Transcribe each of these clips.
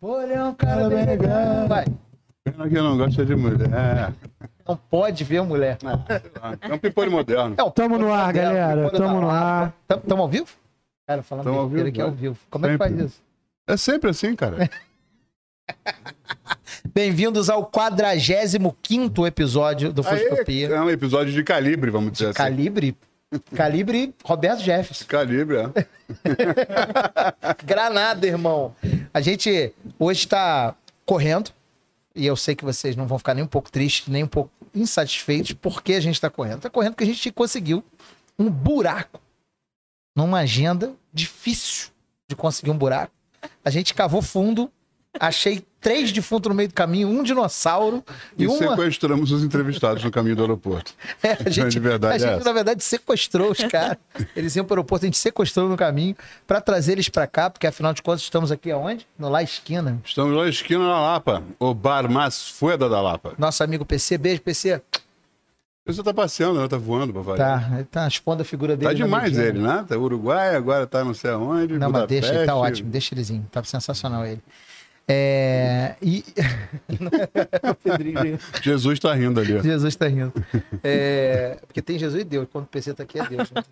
Olha um cara bem legal. Vai. Pena que eu não gosto de mulher. Não pode ver mulher. É um pipolho moderno. É, o Tamo no ar, moderno, galera. Tamo no ar. Tamo, tamo ao vivo? Cara, falando Tamo ao vivo, aqui ao vai. vivo. Como é que faz Sempre. isso? É sempre assim, cara. Bem-vindos ao 45 episódio do Foscopia. é um episódio de calibre, vamos dizer assim. Calibre. Calibre Roberto Jefferson. Calibre, é. Granada, irmão. A gente hoje está correndo. E eu sei que vocês não vão ficar nem um pouco tristes, nem um pouco insatisfeitos. porque a gente está correndo? Está correndo porque a gente conseguiu um buraco numa agenda difícil de conseguir um buraco. A gente cavou fundo, achei três defuntos no meio do caminho, um dinossauro e, E uma. sequestramos os entrevistados no caminho do aeroporto. É, a gente, De verdade a é gente essa. na verdade, sequestrou os caras. Eles iam para o aeroporto, a gente sequestrou no caminho para trazer eles para cá, porque afinal de contas estamos aqui aonde? No La Esquina. Estamos lá na esquina da Lapa, o Bar Mais Fueda da Lapa. Nosso amigo PC, beijo, PC. Você tá passeando, né? Tá voando variar. Tá, ele tá expondo a figura dele. Tá na demais ele, né? Tá Uruguai, agora tá não sei aonde. Não, mas Budapeste. deixa, ele tá ótimo, deixa elezinho. Tá sensacional ele. É. E. Jesus tá rindo ali. ó. Jesus tá rindo. É, Porque tem Jesus e Deus. Quando o PC tá aqui é Deus. né?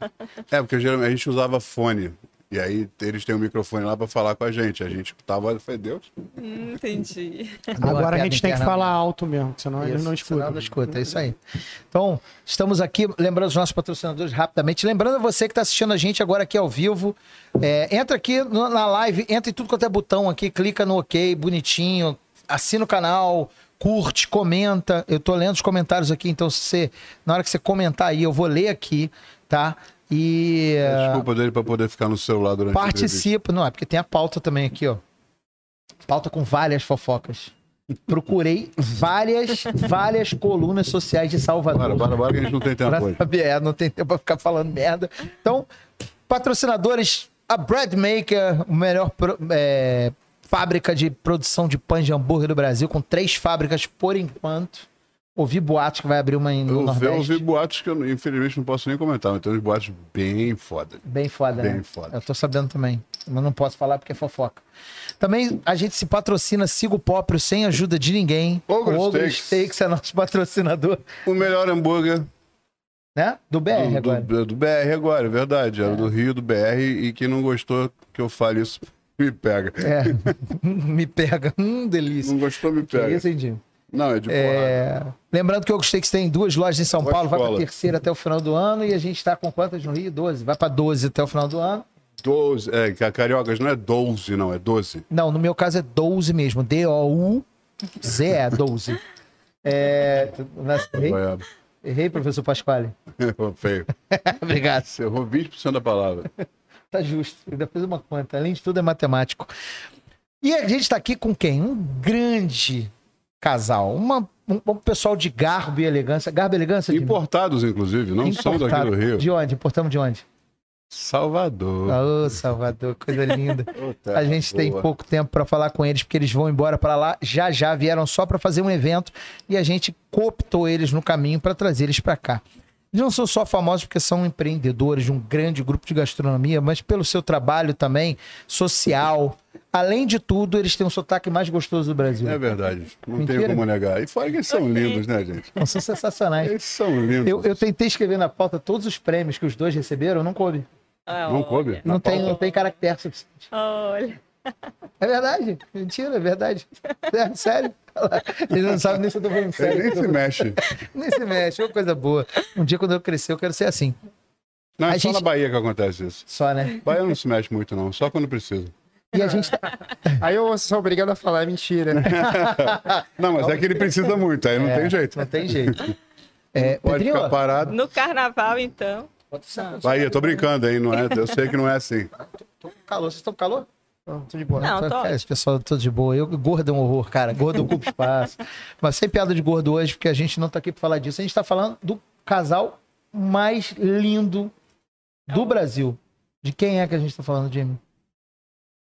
É, porque geralmente a gente usava fone. E aí eles têm um microfone lá pra falar com a gente. A gente escutava, olha, foi Deus. Hum, entendi. Agora a gente tem que falar alto mesmo, senão eles Isso, não senão escutam. não escuta, é isso aí. Então, estamos aqui, lembrando os nossos patrocinadores rapidamente. Lembrando você que está assistindo a gente agora aqui ao vivo, é, entra aqui na live, entra em tudo quanto é botão aqui, clica no OK, bonitinho, assina o canal, curte, comenta. Eu tô lendo os comentários aqui, então se você, na hora que você comentar aí, eu vou ler aqui, tá? E é, Desculpa dele pra poder ficar no celular durante participa. Não, é porque tem a pauta também aqui, ó. Pauta com várias fofocas. Procurei várias, várias colunas sociais de Salvador. Bora, bora, bora, que a gente não tem tempo hoje. é, não tem tempo pra ficar falando merda. Então, patrocinadores, a Bread Maker, o melhor é, fábrica de produção de pães de hambúrguer do Brasil, com três fábricas por enquanto. Ouvi boatos que vai abrir uma no Eu vi, eu Nordeste. vi boatos que eu, infelizmente, não posso nem comentar, mas tem uns boatos bem foda. Bem foda, Bem né? foda. Eu tô sabendo também. Mas não posso falar porque é fofoca. Também a gente se patrocina Sigo Próprio sem ajuda de ninguém. Ogro o Ogro Steaks. Steaks é nosso patrocinador, O melhor hambúrguer né? Do BR do, agora. do- do BR agora, é verdade. Era do Rio, do BR, e quem não gostou que eu fale isso, me pega. É. Me pega. Hum, delícia. Não gostou, me Que pega. isso, hein, Dinho? Não, é de. É, Lembrando que o Steaks tem duas lojas em São Boa Paulo, vai para escola. terceira até o final do ano e a gente está com quantas no Rio? 12. Vai para 12 até o final do ano. 12, é, que a Cariocas não é 12, não, é 12. Não, no meu caso é 12 mesmo. D-O-U-Z é 12. É... Errei? Vai, Errei, professor Pasquale. Errou feio. Obrigado. Você errou 20% da palavra. Tá justo. Ainda fiz uma conta. Além de tudo, é matemático. E a gente tá aqui com quem? Um grande casal. Uma, um, um pessoal de garbo e elegância. Garbo e elegância? Importados, inclusive, não são daqui Importado. do Rio. De onde? Importamos de onde? Salvador. Ô, Salvador, coisa linda. A gente tem boa. pouco tempo para falar com eles, porque eles vão embora para lá. Já já vieram só para fazer um evento e a gente cooptou eles no caminho para trazer eles para cá. Eles não são só famosos porque são empreendedores de um grande grupo de gastronomia, mas pelo seu trabalho também social. Além de tudo, eles têm um sotaque mais gostoso do Brasil. É verdade, não Mentira. tem como negar. E fora que eles são lindos, né, gente? Não, são sensacionais. Eles são lindos. Eu, eu tentei escrever na pauta todos os prêmios que os dois receberam, não coube. Ah, Não coube? Não tem, não tem caractere suficiente. Olha. É verdade. Mentira, é verdade. É, sério. Eles não sabem nem se eu tô falando Ele sério. nem se mexe. Nem se mexe, é uma coisa boa. Um dia, quando eu crescer, eu quero ser assim. Não, é A só gente- na Bahia que acontece isso. Só, né? Bahia não se mexe muito, não. Só quando precisa. E a gente tá... Aí eu sou obrigado a falar, é mentira. Não, mas é que ele precisa muito, aí não É, tem jeito. Não tem jeito. É, Pode Pedrinho, ficar parado. No carnaval, então. Bahia, tô brincando aí, não é? Eu sei que não é assim. tô com calor. Vocês estão com calor? Não, tô de boa. Não, tô Cara, esse pessoal todo de boa. Eu, gordo é um horror, cara. Gordo ocupa espaço. Mas sem piada de gordo hoje, porque a gente não tá aqui pra falar disso. A gente tá falando do casal mais lindo do Brasil. De quem é que a gente tá falando, Jimmy?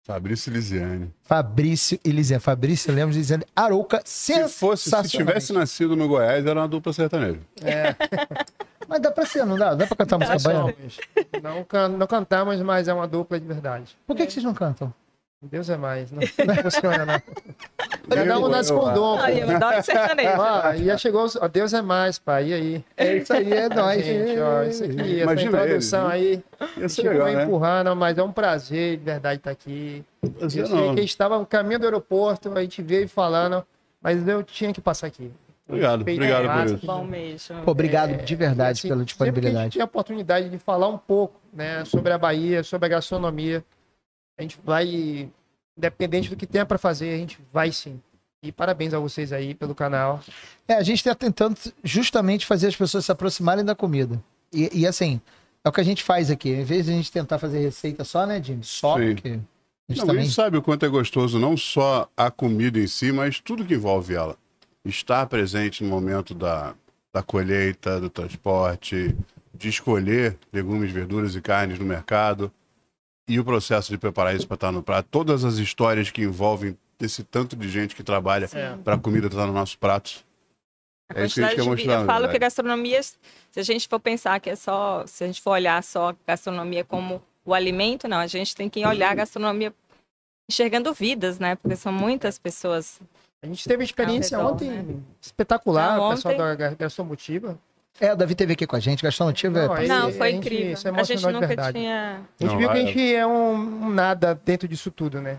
Fabrício Lisiane. Fabrício e Lisiane. Fabrício, eu lembro de Lisiane. Arouca, Se fosse, se tivesse nascido no Goiás, era uma dupla sertaneja. Mas dá pra ser, não dá? Dá pra cantar música baiana? Não, can- não cantamos, mas é uma dupla de verdade. Por que, que vocês não cantam? Deus é mais. Não, não funciona, não. Cada Eu- um nasce eu- com dom. Aí, eu adoro sertanejo. Ó, e já chegou, ó, Deus é mais, pai. E aí? É isso aí, é nóis. Gente, ó, isso aqui, essa Imagina introdução eles, aí. Ia ser legal, foi né? empurrando, mas é um prazer de verdade estar aqui. Eu sei não. que a gente estava no caminho do aeroporto, a gente veio falando, mas eu tinha que passar aqui. Obrigado, Feito obrigado por isso. Bom mesmo. Pô, obrigado É, de verdade assim, pela Sempre que a gente disponibilidade. tem a oportunidade de falar um pouco né, sobre a Bahia, sobre a gastronomia, a gente vai, independente do que tenha para fazer, a gente vai sim. E parabéns a vocês aí pelo canal. É, a gente está tentando justamente fazer as pessoas se aproximarem da comida. E, e, assim, é o que a gente faz aqui. Em vez de a gente tentar fazer receita só, né, Jimmy? Só, Sim. porque a gente Não, também. A gente sabe o quanto é gostoso não só a comida em si, mas tudo que envolve ela. Estar presente no momento da, da colheita, do transporte, de escolher legumes, verduras e carnes no mercado e o processo de preparar isso para estar no prato. Todas as histórias que envolvem esse tanto de gente que trabalha para a comida estar no nosso prato. A É isso que a gente quantidade quer de mostrar, vida. Eu falo que a gastronomia, se a gente for pensar que é só, se a gente for olhar só a gastronomia como o alimento, não, a gente tem que olhar a gastronomia enxergando vidas, né? Porque são muitas pessoas. A gente teve uma experiência redor, ontem né? espetacular, Não, o pessoal ontem- da Ga- Gastromotiva. É, o Davi teve aqui com a gente, gastou motivo. é Não, Não, a foi gente incrível. A gente nunca verdade. tinha. A gente Não, viu que a é- gente é um, um nada dentro disso tudo, né?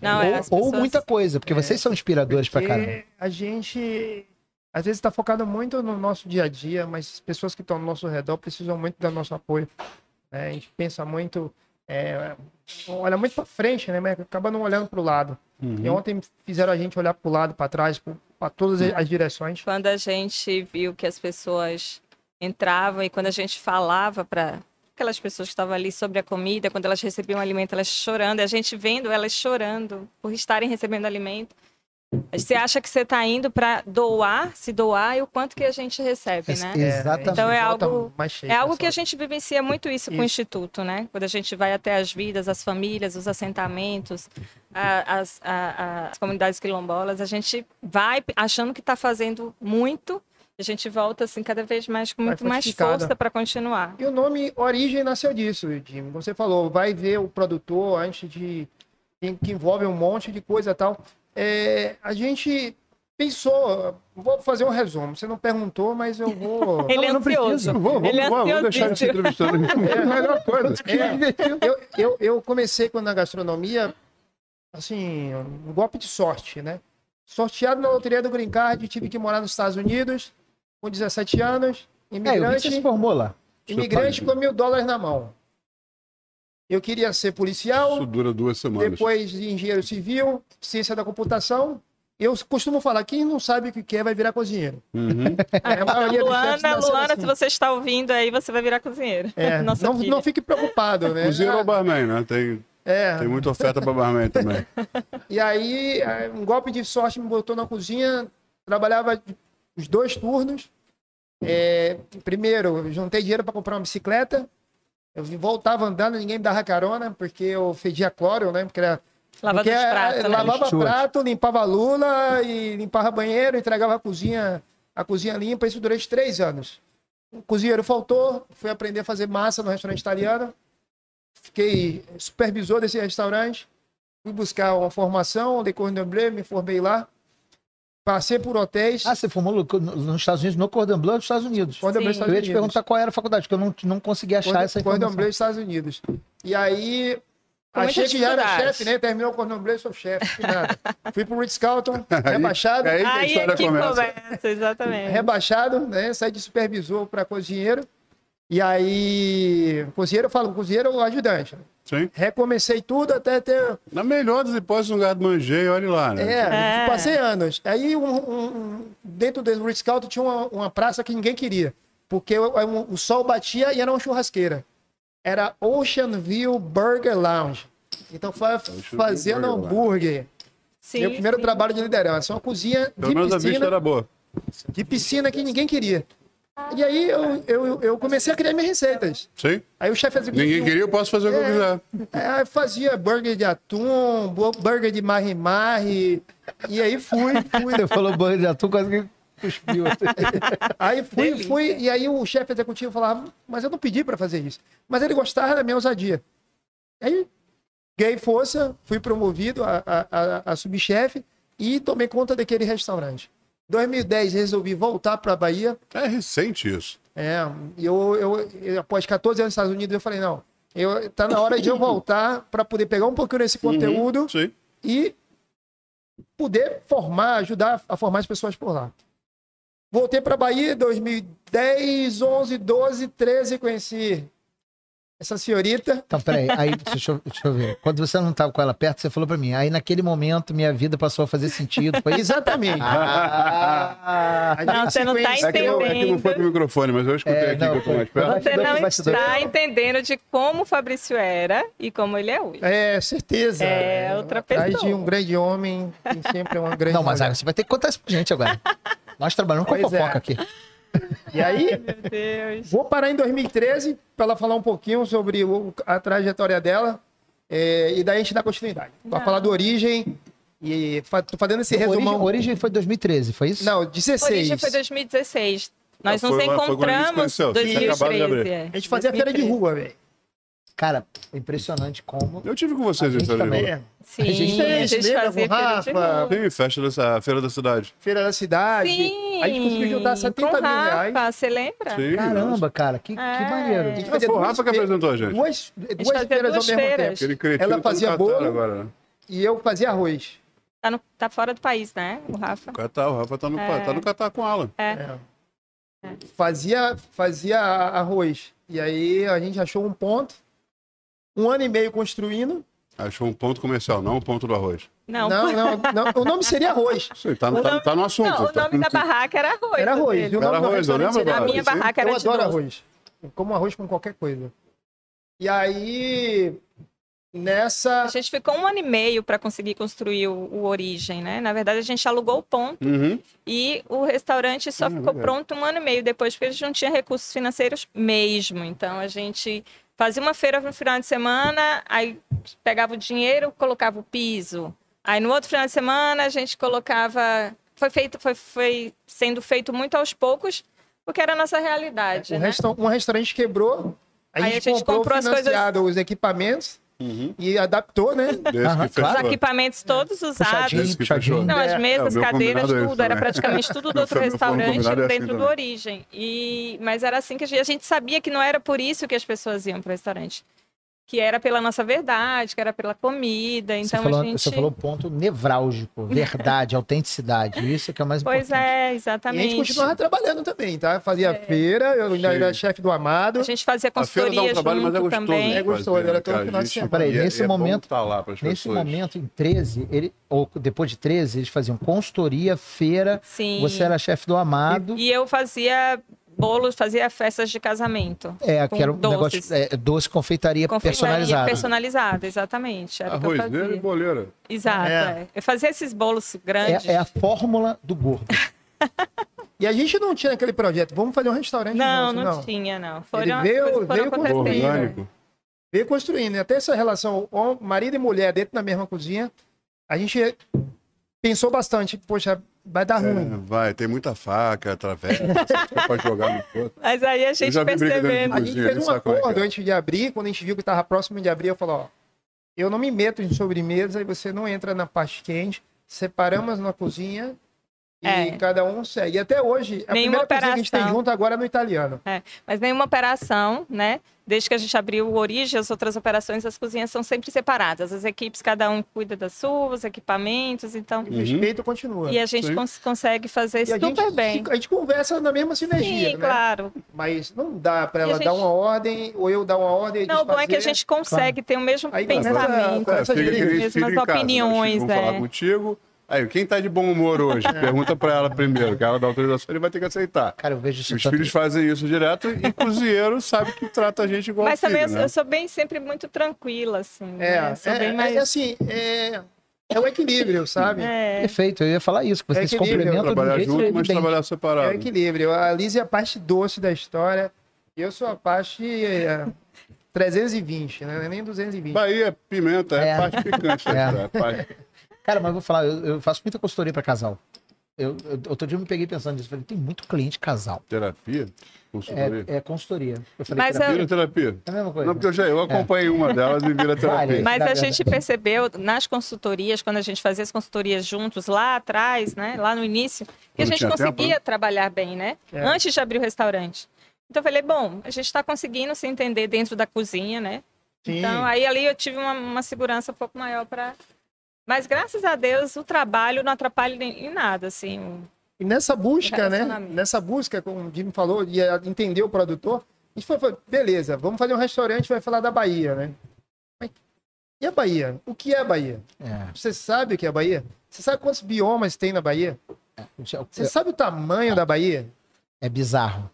Não, é, ou, ou pessoas- muita coisa, porque É, vocês são inspiradores pra caramba. a gente às vezes está focado muito no nosso dia a dia, mas as pessoas que estão ao nosso redor precisam muito do nosso apoio. né? A gente pensa muito, é, olha muito para frente, né? Mas acaba não olhando para o lado. E Uhum. ontem fizeram a gente olhar para o lado, para trás, para todas as- direções. Quando a gente viu que as pessoas entravam e quando a gente falava para aquelas pessoas que estavam ali sobre a comida, quando elas recebiam alimento, elas chorando, e a gente vendo elas chorando por estarem recebendo alimento. Você acha que você está indo para doar, se doar, e o quanto que a gente recebe, né? Exatamente. Então é algo- mais cheio, É algo que a gente vivencia muito isso, com o Isso. Instituto, né? Quando a gente vai até as vidas, as famílias, os assentamentos, a- as, a- as comunidades quilombolas, a gente vai achando que está fazendo muito, a gente volta assim cada vez mais com muito mais força para continuar. E o nome Origem nasceu disso, Jimmy. Você falou, vai ver o produtor antes de. que envolve um monte de coisa e tal. É, a gente pensou, vou fazer um resumo. Você não perguntou, mas eu vou. Ele é não ansioso. precisa. Vamos, Ele é vamos deixar se entrevistando. É a melhor coisa. É, eu, eu, eu comecei quando na gastronomia, assim, um golpe de sorte, né? Sorteado na loteria do Green Card, tive que morar nos Estados Unidos com 17 anos, É, imigrante. você se formou lá. Imigrante com mil dólares na mão. Eu queria ser policial, Isso dura duas semanas. depois de engenheiro civil, ciência da computação. Eu costumo falar, quem não sabe o que quer vai virar cozinheiro. Uhum. É, a maioria dos chefes Luana, Luana, assim. se você está ouvindo aí, você vai virar cozinheiro. É, Nossa não, não fique preocupado, né? Cozinheiro ou barman, né? Tem, É, tem muita oferta para barman também. E aí, um golpe de sorte me botou na cozinha, trabalhava os dois turnos. É, primeiro, eu juntei dinheiro para comprar uma bicicleta. Eu voltava andando, ninguém me dava carona, porque eu fedia cloro, né? Porque era Porque de prato, né? lavava prato, limpava a lula e limpava banheiro, entregava a cozinha, a cozinha limpa, isso durante três anos. O cozinheiro faltou, fui aprender a fazer massa no restaurante italiano. Fiquei supervisor desse restaurante. Fui buscar uma formação, Le Cordon Bleu, me formei lá. Passei por hotéis. Ah, você formou no- no- nos Estados Unidos, no Cordon Bleu dos Estados Unidos. Cordon Bleu. Estados Eu ia te Unidos. perguntar qual era a faculdade, porque eu não, não consegui achar essa Cordon informação. Bleu, Estados Unidos. E aí, Com muita achei que já era chefe, né? Terminou o Cordon Bleu, sou chefe. fui nada. Fui pro Ritz-Carlton, rebaixado. É aí que a Aí história é que começa. começa, exatamente. rebaixado, né? Saí de supervisor para cozinheiro. E aí, cozinheiro, eu falo, cozinheiro ou ajudante. Sim. Recomecei tudo até ter. Na melhor das hipóteses, um lugar de manjei, olhe lá, né? É, É. passei anos. Aí, um, um- um- dentro do Ritz Carlton tinha uma, uma praça que ninguém queria. Porque o, o- o sol batia e era uma churrasqueira. Era Ocean View Burger Lounge. Então, foi View fazendo hambúrguer. Sim, Meu primeiro sim. trabalho de liderança. Uma cozinha Pelo de menos a vista piscina, era boa. de piscina que ninguém queria. E aí eu, eu, eu comecei a criar minhas receitas. Sim. Aí o chefe executivo. Ninguém queria, eu posso fazer o que eu É. quiser. É, eu fazia burger de atum, bu- burger de marri-marri. E aí fui, fui. Você falou banho de atum, quase que cuspiu. Aí fui, Delícia. fui. E aí o chefe executivo falava, mas eu não pedi para fazer isso. Mas ele gostava da minha ousadia. Aí Ganhei força, fui promovido a, a, a, a subchefe e tomei conta daquele restaurante. 2010 resolvi voltar para a Bahia. É recente isso. É, eu, eu, eu, após 14 anos nos Estados Unidos, eu falei, não, eu, tá na hora de eu voltar para poder pegar um pouquinho desse conteúdo Uhum, e poder formar, ajudar a formar as pessoas por lá. Voltei para Bahia em 2010, 11, 12, 13, conheci essa senhorita. Então, peraí, aí, deixa eu, deixa eu ver. Quando você não estava com ela perto, você falou pra mim. Aí, naquele momento, minha vida passou a fazer sentido. Foi? Exatamente. Ah, Não, você não tá conhece- É que, não, é que não foi com o microfone, mas eu escutei É, aqui não, que eu tô foi- mais perto. Você não está entendendo de como o Fabrício era e como ele é hoje. É, certeza. É outra Atrás pessoa. de um grande homem, tem sempre uma grande não, mas mulher. você vai ter que contar isso pra gente agora. Nós trabalhamos com Pois é. fofoca aqui. E aí, Meu Deus. vou parar em 2013 para ela falar um pouquinho sobre o- a trajetória dela. é, e daí a gente dá continuidade. Para falar do origem. E fa- tô fazendo esse Origem, resumão. origem foi 2013, foi isso? Não, A 16. origem foi 2016. Nós Ah, nos encontramos em você tinha acabado de 2013. abrir. é. A gente fazia feira de 2013. rua, velho. Cara, impressionante como. Eu tive com vocês A em gente também. É. Sim, A gente fez, a gente lembra, fazia com Rafa? Sim, festa dessa feira da cidade. Feira da cidade. Sim, A gente conseguiu juntar 70 com mil reais. Rafa, você lembra? Sim. Caramba, cara, que, que É. maneiro. A gente Foi fazia o duas Rafa que apresentou a gente. Duas, duas fazia feiras duas ao mesmo feiras. tempo. Ela fazia bolo. agora, né? E eu fazia arroz. Tá, no- tá fora do país, né, o Rafa? Catar, o Rafa tá no, É. tá no Catar com ela. É. Fazia, fazia arroz. E aí a gente achou um ponto. Um ano e meio construindo. Achou um ponto comercial, não um ponto do arroz. Não, Não, não, não. O nome seria arroz. Aí, tá, tá- nome- tá no assunto. Não, o tá- nome da barraca era arroz. Era arroz. dele. E o nome Era arroz, eu lembro, seria A Bárbara, minha sim. barraca era Eu adoro doce. arroz. Eu como arroz com qualquer coisa. E aí, nessa. A gente ficou um ano e meio para conseguir construir o, o Origem, né? Na verdade, a gente alugou o ponto Uhum. e o restaurante só Ah, ficou legal. pronto um ano e meio depois, porque a gente não tinha recursos financeiros mesmo. Então, a gente fazia uma feira no final de semana, aí pegava o dinheiro, colocava o piso. Aí, no outro final de semana, a gente colocava... Foi, feito, foi, foi sendo feito muito aos poucos, porque era a nossa realidade, Um, né? resta um restaurante quebrou. A gente, a gente comprou, comprou as coisas- os equipamentos Uhum. e adaptou, né? Que claro. Os equipamentos todos usados. Puxadinho. Não, as É, mesas, é, o meu cadeiras, é tudo. isso Era praticamente tudo do outro restaurante é assim dentro do também. Origem. E... Mas era assim que a gente, a gente sabia que não era por isso que as pessoas iam para o restaurante. Que era pela nossa verdade, que era pela comida. Então você, falou, a gente. você falou ponto nevrálgico, verdade, autenticidade. Isso que é o mais Pois importante. é, E a gente exatamente. continuava trabalhando também, tá? Fazia feira, eu ainda era chefe do Amado. A gente fazia A feira dá um consultoria trabalho, mas é junto gostoso. também. É gostoso, era né, todo final de gente- semana. Peraí, e é- nesse e é momento- tá Nesse momento, em 13, ele, ou depois de 13, eles faziam consultoria, feira, Sim. você era chefe do Amado. E eu fazia bolos, fazia festas de casamento. É, que era um doces. negócio, é, doce, confeitaria, Confeitaria personalizada. personalizada, exatamente. Era e fazia. boleira. Exato, É. é. Eu fazia esses bolos grandes. É, é a fórmula do gordo. E a gente não tinha aquele projeto, vamos fazer um restaurante Não, nosso, não, não. tinha, não. Foram, veio- foram veio. Sim, Orgânico. Veio construindo. Até essa relação marido e mulher dentro da mesma cozinha, a gente pensou bastante, poxa, vai dar É, ruim. vai, tem muita faca, travessa, você pode jogar no outro. Mas aí a gente percebendo. A gente fez um é acordo é. antes de abrir, quando a gente viu que estava próximo de abrir, eu falei, ó, eu não me meto em sobremesa e você não entra na parte quente, separamos na cozinha e É. cada um segue. E até hoje, a Nenhuma primeira cozinha que a gente tem operação. junto agora é no italiano. Mas nenhuma operação, né? Desde que a gente abriu o Origem, as outras operações, as cozinhas são sempre separadas. As equipes, cada um cuida das suas, equipamentos, então. O respeito continua. E a gente cons- consegue fazer E a super gente, bem. a gente conversa na mesma sinergia, Sim, né? claro. Mas não dá para E ela gente- dar uma ordem, ou eu dar uma ordem e Não, o bom é que a gente consegue ter o mesmo Aí pensamento. É, as mesmas casa, né? opiniões, Vão falar é. contigo. Aí, quem tá de bom humor hoje? Pergunta pra ela primeiro, que ela dá autorização, ele vai ter que aceitar. Cara, eu vejo isso Os tanto- filhos fazem isso direto e cozinheiro sabe que trata a gente igual Mas filho, também eu, né? eu sou bem sempre muito tranquila, assim. É, né? Sou é, bem é, mais. é assim, é, é o equilíbrio, sabe? É, É. Perfeito, eu ia falar isso, que É vocês se equilíbrio, complementam Trabalhar jeito junto, mas trabalhar o separado. equilíbrio. A Liz é a parte doce da história e eu sou a parte é, 320, né? Nem 220. Bahia, pimenta, é, É. parte picante. É. É. É parte... Cara, mas eu vou falar, eu, eu faço muita consultoria para casal. Eu, eu, outro dia eu me peguei pensando nisso. Falei, tem muito cliente casal. Terapia? Consultoria? É, é consultoria. Eu falei, Mas terapia Vira terapia? é a mesma coisa. Não, porque eu já eu acompanhei uma delas e vira terapia. Vale. Mas Na a verdade. gente percebeu nas consultorias, quando a gente fazia as consultorias juntos lá atrás, né, lá no início, que a gente conseguia tempo, né? trabalhar bem, né? É. Antes de abrir o restaurante. Então eu falei, bom, a gente está conseguindo se entender dentro da cozinha, né? Sim. Então aí ali eu tive uma, uma segurança um pouco maior para. Mas graças a Deus o trabalho não atrapalha em nada, assim. E nessa busca, né? Nessa busca, como o Jimmy falou, de eh, entender o produtor, a gente foi, foi, beleza, vamos fazer um restaurante, vai falar da Bahia, né? E a Bahia? O que é a Bahia? É. Você sabe o que é a Bahia? Você sabe quantos biomas tem na Bahia? Você É, sabe o tamanho da Bahia? é bizarro.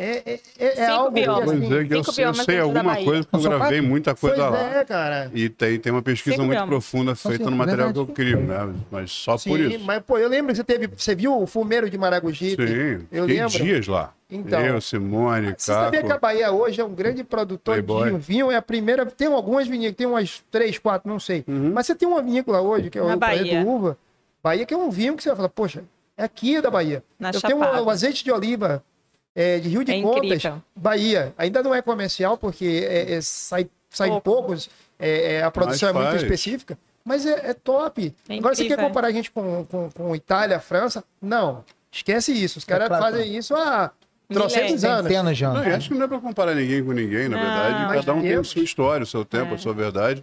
É, é, é, é Cinco algo biomas. Assim, dizer que eu, eu sei alguma Bahia. coisa porque eu gravei muita Pois coisa lá. é, cara. E tem, tem uma pesquisa Cinco muito biomas. profunda feita cinco, no material que eu verdade. crio, né? Mas só Sim, por isso. mas pô, eu lembro que você teve, você viu o fumeiro de Maragogipe? Sim, eu lembro. dias lá. Então, eu, Simone, Você sabia que a Caco. Bahia hoje é um grande produtor Playboy. de vinho? Vinho é a primeira. Tem algumas vinícolas, tem umas três, quatro, não sei. Uhum. Mas você tem uma vinícola hoje, que é o Bahia. Uva. Bahia, que é um vinho que você vai falar, poxa, é aqui da Bahia. Na Eu tenho Chapada. o azeite de oliva é, de Rio de É Contas, incrível. Bahia. Ainda não é comercial, porque é- é- sai, sai Pouco. poucos, é, é, a produção é Mas muito faz. específica. Mas é, é top. É Agora, você quer comparar a gente com, com, com Itália, França? Não. Esquece isso. Os caras claro, fazem isso há trocentos anos. Centenas de anos. Não, acho que não é para comparar ninguém com ninguém, na Não. verdade. Cada um tem a sua história, o seu tempo, É. a sua verdade.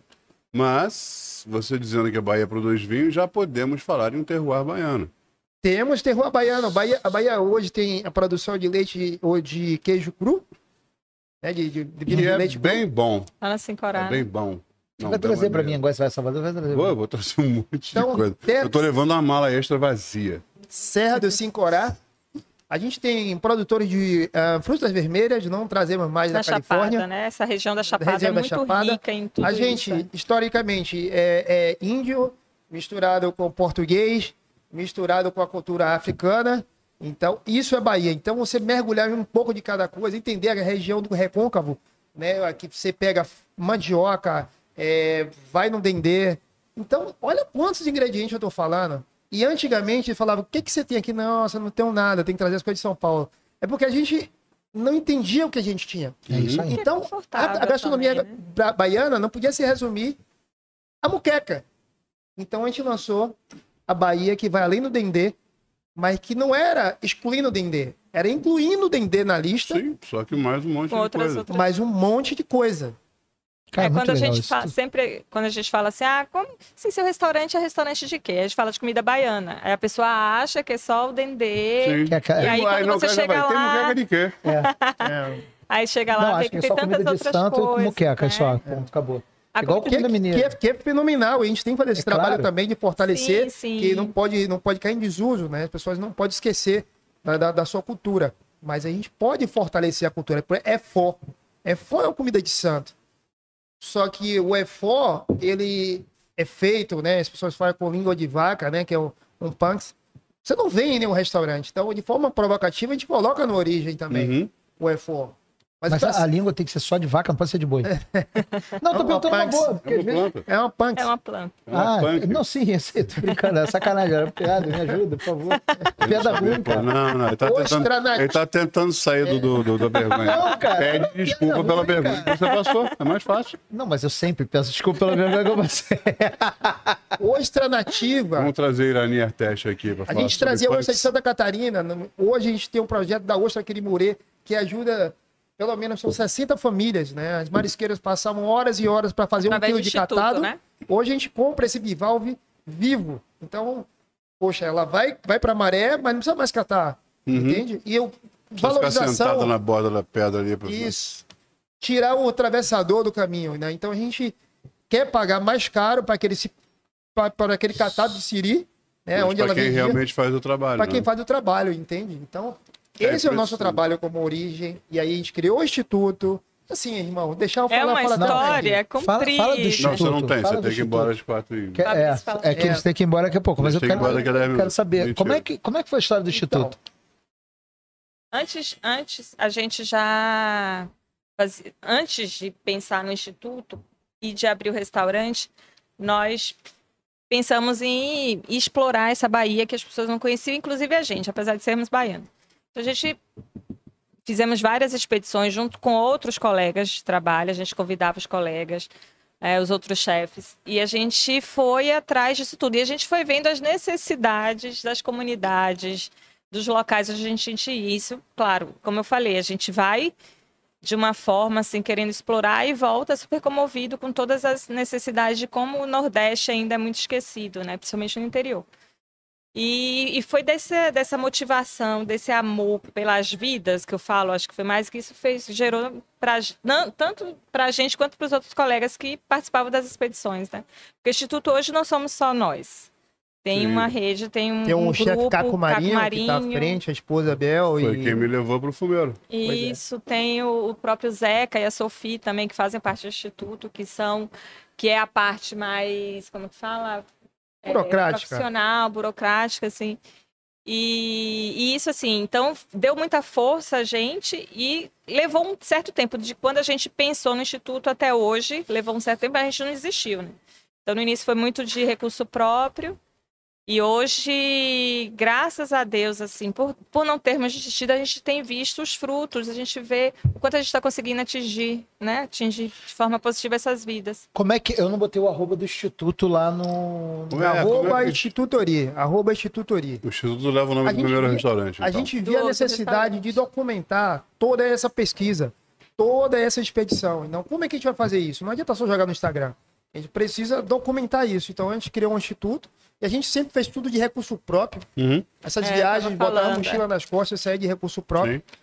Mas, você dizendo que a Bahia produz vinho, já podemos falar em um terroir baiano. Temos terroir baiano. A Bahia, a Bahia hoje tem a produção de leite ou de queijo cru. Né, de, de, de, de é leite bem bom. Lá na Sincorá. É bem bom. Não, vai da trazer pra mim agora, você vai a Salvador, vai trazer. Vou, eu vou trazer um monte Então, de coisa. tem- Eu tô levando uma mala extra vazia. Serra do Sincorá. A gente tem produtores de ah, frutas vermelhas, não trazemos mais Na da Califórnia. Chapada, né? Essa região da Chapada região é da muito Chapada. rica em tudo A gente, isso. historicamente, é, é índio misturado com português, misturado com a cultura africana. Então, isso é Bahia. Então, você mergulhar em um pouco de cada coisa, entender a região do recôncavo, né? Aqui você pega mandioca, é, vai no dendê. Então, olha quantos ingredientes eu tô falando. E antigamente falava, o que, que você tem aqui? Nossa, não tenho nada, tem que trazer as coisas de São Paulo. É porque a gente não entendia o que a gente tinha. É isso aí. Então, a, a gastronomia também, né? ba- baiana não podia se resumir a muqueca. Então a gente lançou a Bahia, que vai além do dendê, mas que não era excluindo o dendê, era incluindo o dendê na lista, Sim, só que mais um monte de outras, coisa. outras mas um monte de coisa. Cara, é, quando a gente fala, sempre, quando a gente fala assim, ah, como, assim, seu restaurante é restaurante de quê? A gente fala de comida baiana. Aí a pessoa acha que é só o dendê. Sim. Que é E aí, quando não, você chega vai, Tem lá- muqueca de quê? É. Aí chega Não, lá, acho vê que que é tem só tantas comida de outras santo coisas. com muqueca, né? só. Ponto, acabou. A Igual Que, que, é, que é fenomenal, e a gente tem que fazer esse É trabalho claro. também de fortalecer, Sim, sim. que não pode, não pode cair em desuso, né? As pessoas não podem esquecer da, da, da sua cultura. Mas a gente pode fortalecer a cultura. É fó. É fó é uma comida de santo. Só que o efó, ele é feito, né? As pessoas falam com língua de vaca, né? Que é um, um punks. Você não vê em nenhum restaurante. Então, de forma provocativa, a gente coloca na origem também Uhum. o efó. Mas, Mas pra- a, a língua tem que ser só de vaca, não pode ser de boi. Não, tô Não, perguntando uma boa. porque É às uma planta. é uma punks. É uma planta. É uma Ah, punk. não, sim, eu sei, tô brincando, é sacanagem, era piada, me ajuda, por favor. Piada ruim, cara. Não, não, ele tá, Ostra tentando, na- ele tá tentando sair do, do, do- da vergonha. Não, cara, Pede desculpa ruim, pela cara. vergonha que você passou, é mais fácil. Não, mas eu sempre peço desculpa pela vergonha que eu passei. Ostra nativa. Vamos trazer Irani Arteste aqui para A falar gente sobre trazia a ostra de. Santa Catarina. Hoje a gente tem um projeto da Ostra Quirimurê que ajuda, pelo menos são 60 famílias, né? As marisqueiras passavam horas e horas para fazer um Através quilo do de catado. né? Hoje a gente compra esse bivalve vivo. Então, poxa, ela vai, vai para maré, mas não precisa mais catar. Uhum. Entende? E eu, Precisa ficar sentada valorização, na borda da pedra ali. Pra... isso. Tirar o atravessador do caminho, né? Então a gente quer pagar mais caro para aquele, pra- para aquele catado de siri, né? Mas onde pra ela quem vendia. realmente faz o trabalho. para quem né? faz o trabalho, entende? Então, esse é, o por nosso trabalho como origem. E aí a gente criou o instituto. Assim, irmão, deixar eu falar. É uma falar história também. Fala- comprida. fala do Não, você não Instituto, tem, fala você tem que ir embora às quatro e... Que- é, é que eles têm que ir embora daqui a pouco, mas eu quero, dez quero saber, como é, que, como é que foi a história do Instituto? Antes, antes, a gente já. fazia- antes de pensar no instituto e de abrir o restaurante, nós pensamos em explorar essa Bahia que as pessoas não conheciam, inclusive a gente, apesar de sermos baianos. Então, a gente fizemos várias expedições junto com outros colegas de trabalho, a gente convidava os colegas, é, os outros chefes, e a gente foi atrás disso tudo. E a gente foi vendo as necessidades das comunidades, dos locais onde a gente tinha isso. Claro, como eu falei, a gente vai de uma forma assim querendo explorar e volta super comovido com todas as necessidades de como o Nordeste ainda é muito esquecido, né, principalmente no interior. E, e foi desse, dessa motivação, desse amor pelas vidas que eu falo, acho que foi mais que isso fez, gerou pra, não, tanto para a gente quanto para os outros colegas que participavam das expedições. Né? Porque o Instituto hoje não somos só nós. Tem Sim. uma rede, tem um, Tem um, um chefe grupo, Caco Marinho, que tá à Marinho. frente, a esposa Bel Foi e... quem me levou pro fumeiro. é. Isso, tem o, o próprio Zeca e a Sofia também, que fazem parte do Instituto, que são, que é a parte mais, como que fala? É, Burocrática. profissional, burocrática, assim. E, e isso, assim, então, deu muita força a gente e levou um certo tempo, de quando a gente pensou no Instituto até hoje, levou um certo tempo, a gente não existiu, né? Então, no início foi muito de recurso próprio, e hoje, graças a Deus, assim, por, por não termos desistido, a gente tem visto os frutos, a gente vê o quanto a gente está conseguindo atingir, né? Atingir de forma positiva essas vidas. Como é que. Eu não botei o arroba do Instituto lá no. Como é- arroba como é que- Institutori, arroba Institutori. O Instituto leva o nome A do primeiro via- restaurante. A então. gente via a necessidade de documentar toda essa pesquisa, toda essa expedição. Então, como é que a gente vai fazer isso? Não adianta só jogar no Instagram. A gente precisa documentar isso. Então, a gente criou um instituto e a gente sempre fez tudo de recurso próprio. Uhum, Essas É, viagens, botar a mochila nas costas, sair de recurso próprio. sim.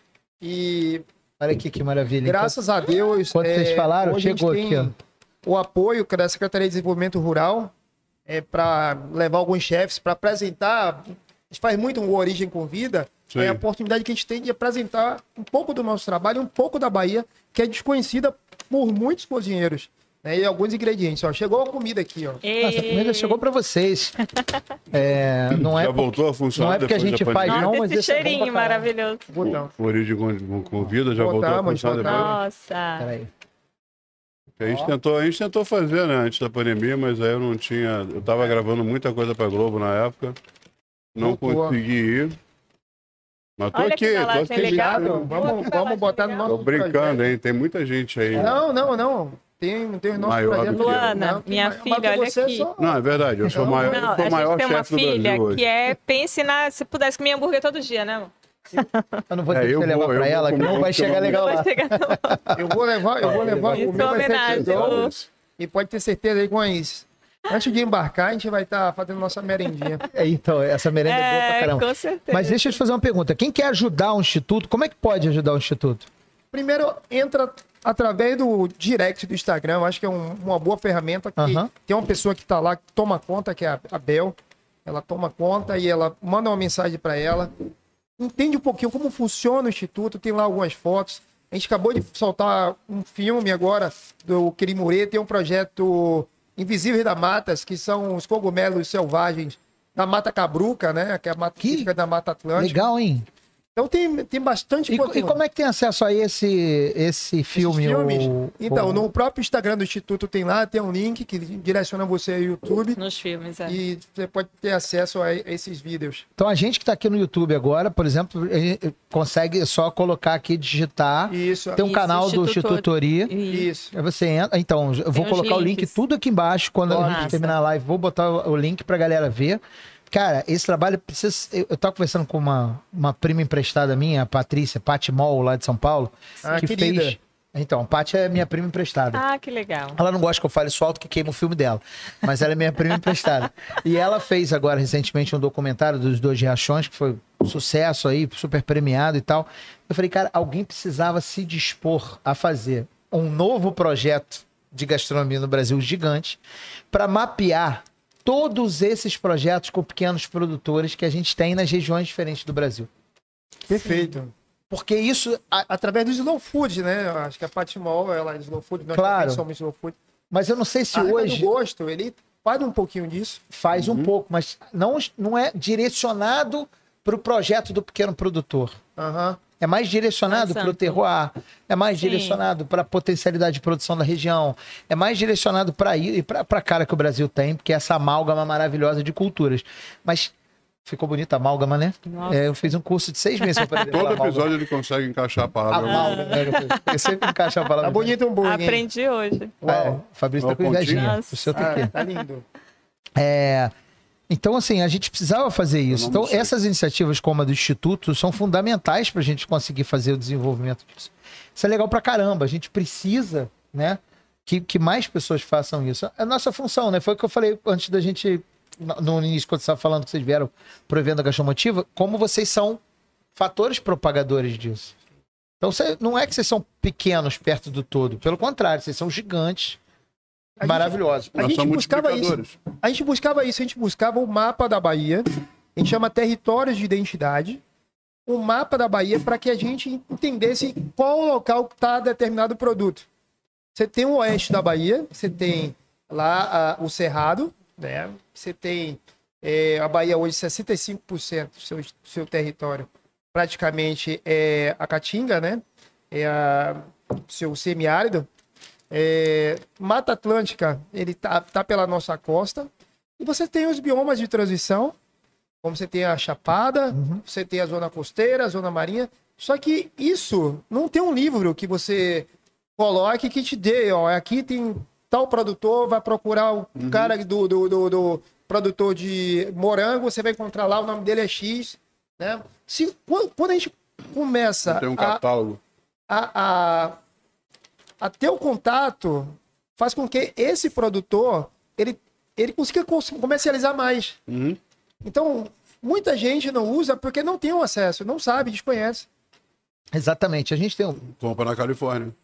E Olha aqui que maravilha. graças a Deus. Vocês é, falaram, hoje a gente chegou aqui, O apoio da Secretaria de Desenvolvimento Rural é, para levar alguns chefes para apresentar. A gente faz muito um Origem com Vida. Sim. É a oportunidade que a gente tem de apresentar um pouco do nosso trabalho, um pouco da Bahia, que é desconhecida por muitos cozinheiros. Né? E alguns ingredientes. Ó. Chegou a comida aqui, ó. Nossa, a comida chegou para vocês. É, não é Já porque- voltou a funcionar não é porque a depois gente faz, pandemia? não, Nossa, mas esse é cheirinho maravilhoso. O Origem com, com vida já voltou a funcionar depois. Nossa. Peraí. A gente, tentou, a gente tentou fazer, né, antes da pandemia, mas aí eu não tinha. Eu tava gravando muita coisa pra Globo na época. Não consegui ir. Mas tô Olha aqui, que tô aqui. Vamos, vamos botar no nosso Tô brincando, projeto. hein? Tem muita gente aí. Não, não, não. Tem, tem o nosso Maior projeto. do que. Luana, Não, tem minha filha, mas olha aqui. só- Não, é verdade. Eu sou o Não, maior, Não, eu sou a maior tem uma chefe do filha Brasil hoje. que é, pense na, se pudesse comer hambúrguer todo dia, né, amor? Eu não vou É, ter que eu levar vou- pra ela, que não vai chegar legal Vai lá. chegar. Eu vou levar, eu vou levar. O meu é vai. E pode ter certeza aí com isso. Antes de embarcar, a gente vai estar fazendo nossa merendinha. É, então, essa merenda é, boa pra É, caramba. com certeza. Mas deixa eu te fazer uma pergunta. Quem quer ajudar o Instituto, como é que pode ajudar o Instituto? Primeiro, entra através do direct do Instagram. Eu acho que é um- uma boa ferramenta. Que Aham. Tem uma pessoa que está lá, que toma conta, que é a, a Bel. Ela toma conta e ela manda uma mensagem para ela. Entende um pouquinho como funciona o Instituto. Tem lá algumas fotos. A gente acabou de soltar um filme agora do Quirimurê. Tem um projeto Invisíveis da Matas, que são os cogumelos selvagens da Mata Cabruca, né? Que é a mata Que da Mata Atlântica. Legal, hein? Então tem, tem bastante E, co- e conteúdo. como é que tem acesso a esse, esse filme? Esses filmes? o- Então, o- no próprio Instagram do Instituto tem lá, tem um link que direciona você ao YouTube Nos filmes, é. e você pode ter acesso a, a esses vídeos. Então, a gente que está aqui no YouTube agora, por exemplo, consegue só colocar aqui, digitar. Isso, Tem um Isso, canal do Instituto-. E- isso. Aí você entra. Então, eu vou os colocar o link tudo aqui embaixo quando a Nossa. gente terminar a live. Vou botar o link pra galera ver. Cara, esse trabalho precisa. Eu, eu tava conversando com uma, uma prima emprestada minha, a Patrícia, Pati Mol, lá de São Paulo, Ah, que querida. fez. Então, a Paty é minha prima emprestada. Ah, que legal. Ela não gosta que eu fale isso alto que queima o filme dela. Mas ela é minha prima emprestada. E ela fez agora recentemente um documentário dos dois Riachões, que foi um sucesso aí, super premiado e tal. Eu falei, cara, alguém precisava se dispor a fazer um novo projeto de gastronomia no Brasil gigante para mapear todos esses projetos com pequenos produtores que a gente tem nas regiões diferentes do Brasil. Perfeito. Porque isso, a- Através do Slow Food, né? Eu Acho que a Patimol, ela é Slow Food, nós Claro. somos Slow Food. mas eu não sei se a regra hoje do gosto, ele faz um pouquinho disso. faz um pouco, mas não, não é direcionado para o projeto do pequeno produtor. Aham. É mais direcionado para o terroir, é mais Sim. direcionado para a potencialidade de produção da região, é mais direcionado para ir para a cara que o Brasil tem, porque é essa amálgama maravilhosa de culturas. Mas ficou bonita a amálgama, né? É, eu fiz um curso de seis meses para aprender Todo amálgama. episódio ele consegue encaixar a palavra. Amálgama, né? Eu sempre encaixo a palavra. Tá bonito o hambúrguer. hein? Aprendi hoje. É, Uau. o Fabrício tá Ó, com invejinha. O seu tem que Ah, tá lindo. É, então, assim, a gente precisava fazer isso. Então, essas iniciativas como a do Instituto são fundamentais para a gente conseguir fazer o desenvolvimento disso. Isso é legal pra caramba. A gente precisa, né, que, que mais pessoas façam isso. É a nossa função, né? Foi o que eu falei antes da gente, no início, quando você estava falando que vocês vieram pro evento da Gastromotiva, como vocês são fatores propagadores disso. Então, você, não é que vocês são pequenos perto do todo. Pelo contrário, vocês são gigantes, A gente-. A gente buscava isso. A gente buscava isso, a gente buscava o mapa da Bahia, a gente chama territórios de identidade, o mapa da Bahia para que a gente entendesse qual local está determinado produto. Você tem o oeste da Bahia, você tem lá o Cerrado, né? Você tem eh, a Bahia hoje 65% do seu, seu território praticamente é a Caatinga, né? É a, seu semiárido. É, Mata Atlântica, ele tá, tá pela nossa costa. E você tem os biomas de transição, como você tem a Chapada, Uhum. você tem a zona costeira, a zona marinha. Só que isso não tem um livro que você coloque que te dê, ó, aqui tem tal produtor, vai procurar o cara do, do, do, do produtor de morango, você vai encontrar lá, o nome dele é X, né? Se, quando, quando a gente começa Tem um catálogo. a, a, a ter o contato faz com que esse produtor ele, ele consiga cons- comercializar mais. Uhum. Então, muita gente não usa porque não tem o acesso, não sabe, desconhece. Exatamente. A gente tem um, Compra na Califórnia.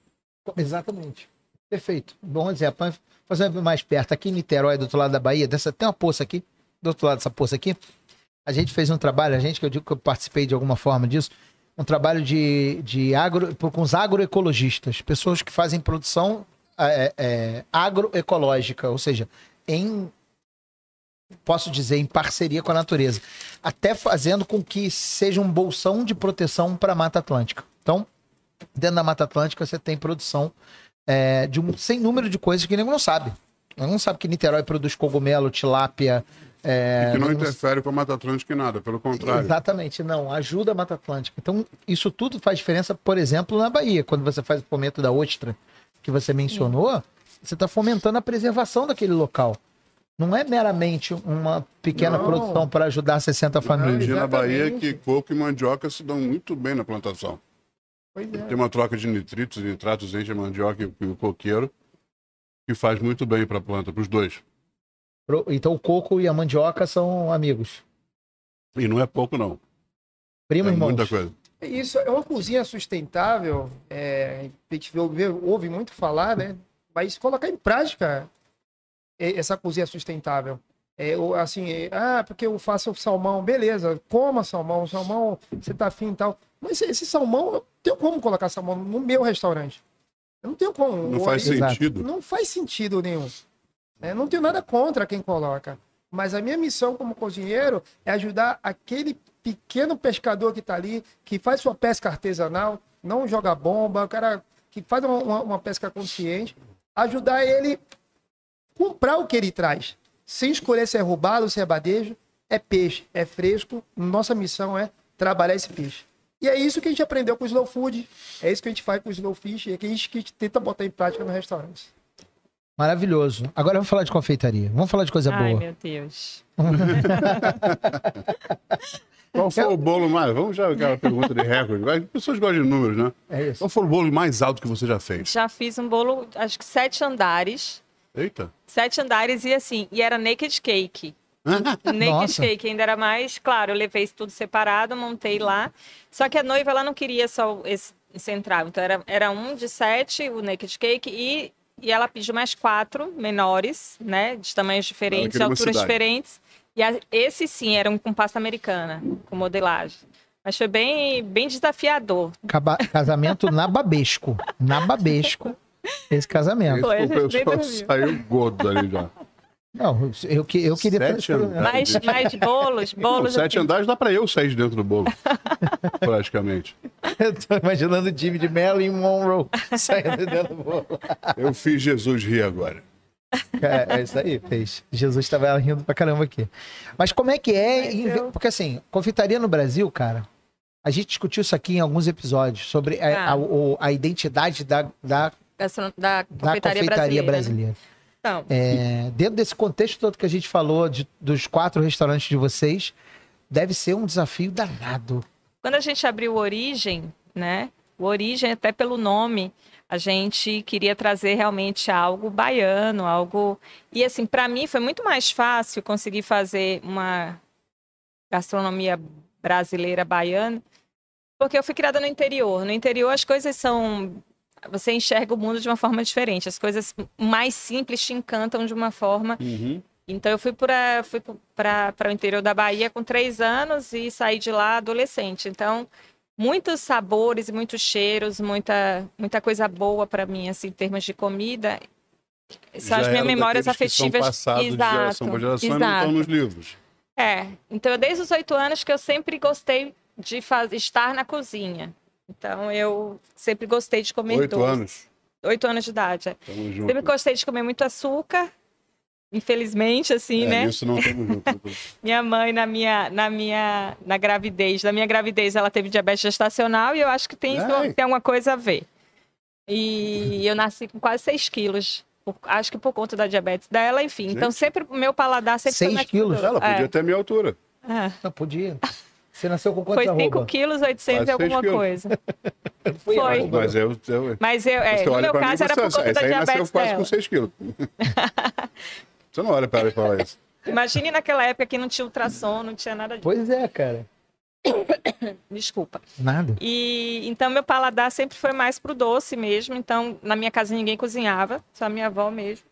Exatamente. Perfeito. Bom exemplo. Fazendo mais perto, aqui em Niterói, do outro lado da Bahia, dessa, tem uma poça aqui, do outro lado dessa poça aqui. A gente fez um trabalho, a gente, que eu digo que eu participei de alguma forma disso, um trabalho de, de agro, com os agroecologistas, pessoas que fazem produção é, é, agroecológica, ou seja, em posso dizer, em parceria com a natureza, até fazendo com que seja um bolsão de proteção para a Mata Atlântica. Então, dentro da Mata Atlântica você tem produção é, de um sem número de coisas que ninguém não sabe. Não sabe que Niterói produz cogumelo, tilápia. É, E que não interfere com a Mata Atlântica em nada, pelo contrário. Exatamente, não. Ajuda a Mata Atlântica. Então, isso tudo faz diferença, por exemplo, na Bahia. Quando você faz o fomento da ostra, que você mencionou, você está fomentando a preservação daquele local. Não é meramente uma pequena Não. produção para ajudar 60 famílias. Aprendi na Bahia que coco e mandioca se dão muito bem na plantação. Pois é. Tem uma troca de nitritos e nitratos entre a mandioca e o coqueiro que faz muito bem para a planta, para os dois. Então, o coco e a mandioca são amigos. E não é pouco, não. Primo é irmãos. muita coisa. Isso é uma cozinha sustentável. É, a gente vê- vê- ouve muito falar, né? Mas colocar em prática é, essa cozinha sustentável. É, assim, é, ah, porque eu faço salmão, beleza, coma salmão, salmão, você tá afim e tal. Mas esse salmão, eu tenho como colocar salmão no meu restaurante. Eu não tenho como. Não faz Exato. sentido. Não faz sentido nenhum. Né? Não tenho nada contra quem coloca. Mas a minha missão como cozinheiro é ajudar aquele pequeno pescador que está ali, que faz sua pesca artesanal, não joga bomba, o cara que faz uma, uma- pesca consciente, ajudar ele comprar o que ele traz, sem escolher se é roubado, se é badejo, é peixe, é fresco. Nossa missão é trabalhar esse peixe. E é isso que a gente aprendeu com o Slow Food, é isso que a gente faz com o Slow Fish, é que a gente tenta botar em prática no restaurante. Maravilhoso. Agora vamos falar de confeitaria. Vamos falar de coisa Ai, boa. meu Deus. Qual foi o bolo mais? Vamos já aquela pergunta de recorde. As pessoas gostam de números, né? É isso. Qual foi o bolo mais alto que você já fez? Já fiz um bolo, acho que sete andares. Eita. Sete andares e assim, e era naked cake. Naked Nossa. cake ainda era mais, claro, eu levei isso tudo separado, montei lá. Só que a noiva ela não queria só esse central, então era, era um de sete, o naked cake, e, e ela pediu mais quatro menores, né, de tamanhos diferentes, de alturas cidade. diferentes. E a- esse sim era um com pasta americana, com modelagem. Mas foi bem, bem desafiador. Caba- casamento na Babesco. Na Babesco. Esse casamento. Foi, o pessoal saiu gordo ali já. Não, eu, que- eu queria Sete andares. Mas, mas bolos, Não, bolos. sete assim, andares dá para eu sair de dentro do bolo. praticamente. Eu tô imaginando o Jimmy de Marilyn Monroe saindo dentro do bolo. Eu fiz Jesus rir agora. É, é isso aí, fez. Jesus estava rindo pra caramba aqui. Mas como é que é? Eu- Porque assim, confeitaria no Brasil, cara, a gente discutiu isso aqui em alguns episódios, sobre a, Ah. a- o- a identidade da, da, Da da confeitaria, confeitaria brasileira. né? brasileira. Então, É, dentro desse contexto todo que a gente falou, de- dos quatro restaurantes de vocês, deve ser um desafio danado. quando a gente abriu Origem, né? O Origem, até pelo nome, a gente queria trazer realmente algo baiano, algo. E assim, para mim foi muito mais fácil conseguir fazer uma gastronomia brasileira baiana, porque eu fui criada no interior. No interior as coisas são você enxerga o mundo de uma forma diferente. As coisas mais simples te encantam de uma forma então eu fui para fui para o interior da Bahia com três anos e saí de lá adolescente. Então muitos sabores, muitos cheiros, muita muita coisa boa para mim assim em termos de comida. São Já as minhas memórias daqueles que são afetivas. passados de geração para geração e não exato. estão nos livros. É, então eu desde os oito anos que eu sempre gostei de faz... estar na cozinha. Então eu sempre gostei de comer Oito doce. anos. Oito anos de idade. é. Tamo Sempre junto. gostei de comer muito açúcar. Infelizmente, assim, É, né? Isso não estamos juntos. Minha mãe, na minha, na minha na gravidez, na minha gravidez, ela teve diabetes gestacional e eu acho que tem, Ai. tem alguma coisa a ver. E eu nasci com quase 6 quilos. acho que por conta da diabetes dela, enfim. Então, Gente. sempre o meu paladar sempre Seis foi mais quilos? Ela podia É. ter a minha altura. É. Não podia. Você nasceu com quantos Foi 5 arroba? quilos, 800 e alguma quilos. coisa. Foi. Foi. Mas eu, eu, Mas eu, é, no meu caso mim, era por conta da aí nasceu diabetes quase dela. com 6 quilos. você não olha para ela e fala isso. Imagine naquela época que não tinha ultrassom, não tinha nada disso. Pois é, cara. Desculpa. Nada. E então meu paladar sempre foi mais pro doce mesmo. Então na minha casa ninguém cozinhava, só minha avó mesmo.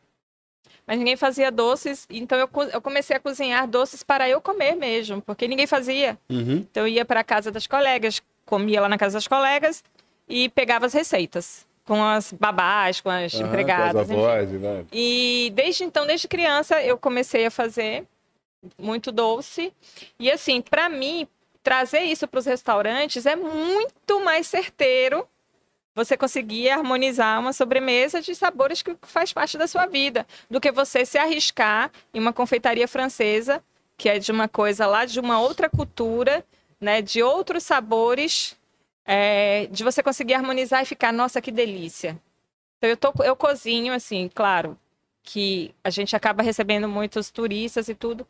Mas ninguém fazia doces, então eu, eu comecei a cozinhar doces para eu comer mesmo, porque ninguém fazia. Uhum. Então eu ia para a casa das colegas, comia lá na casa das colegas e pegava as receitas com as babás, com as Aham, empregadas. Com as avós vai. E desde então, desde criança, eu comecei a fazer muito doce. E assim, para mim, trazer isso para os restaurantes é muito mais certeiro você conseguir harmonizar uma sobremesa de sabores que faz parte da sua vida, do que você se arriscar em uma confeitaria francesa, que é de uma coisa lá de uma outra cultura, né, de outros sabores, é, de você conseguir harmonizar e ficar, nossa, que delícia. Então eu, tô, eu cozinho, assim, claro, que a gente acaba recebendo muitos turistas e tudo,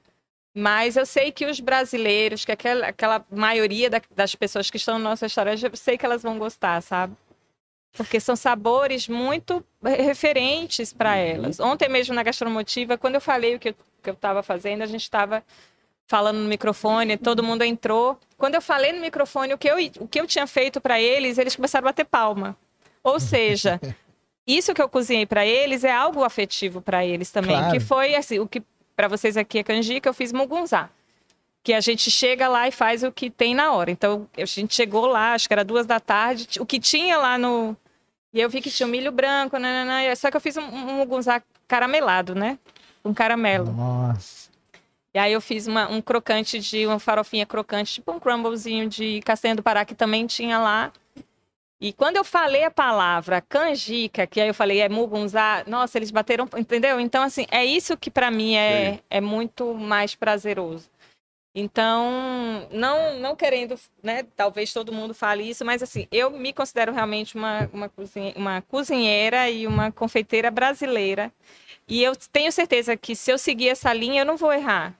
mas eu sei que os brasileiros, que aquela, aquela maioria da- das pessoas que estão no nosso restaurante, eu sei que elas vão gostar, sabe? Porque são sabores muito referentes para elas. Ontem mesmo na gastromotiva, quando eu falei o que eu estava fazendo, a gente estava falando no microfone, todo mundo entrou. Quando eu falei no microfone o que eu, o que eu tinha feito para eles, eles começaram a bater palma. Ou seja, isso que eu cozinhei para eles é algo afetivo para eles também, Claro. que foi assim, o que para vocês aqui é canjica, eu fiz mugunzá. Que a gente chega lá e faz o que tem na hora. Então, a gente chegou lá, acho que era duas da tarde, o que tinha lá no. E eu vi que tinha um milho branco, nananã, só que eu fiz um, um mugunzá caramelado, né? Com caramelo. Nossa. E aí eu fiz uma- um crocante de uma farofinha crocante, tipo um crumblezinho de castanha do Pará que também tinha lá. E quando eu falei a palavra canjica, que aí eu falei é mugunzá, nossa, eles bateram, entendeu? Então assim, é isso que pra mim é, Sim. é muito mais prazeroso. Então, não não querendo, né, talvez todo mundo fale isso, mas assim, eu me considero realmente uma, uma, uma cozinheira e uma confeiteira brasileira. E eu tenho certeza que se eu seguir essa linha, eu não vou errar.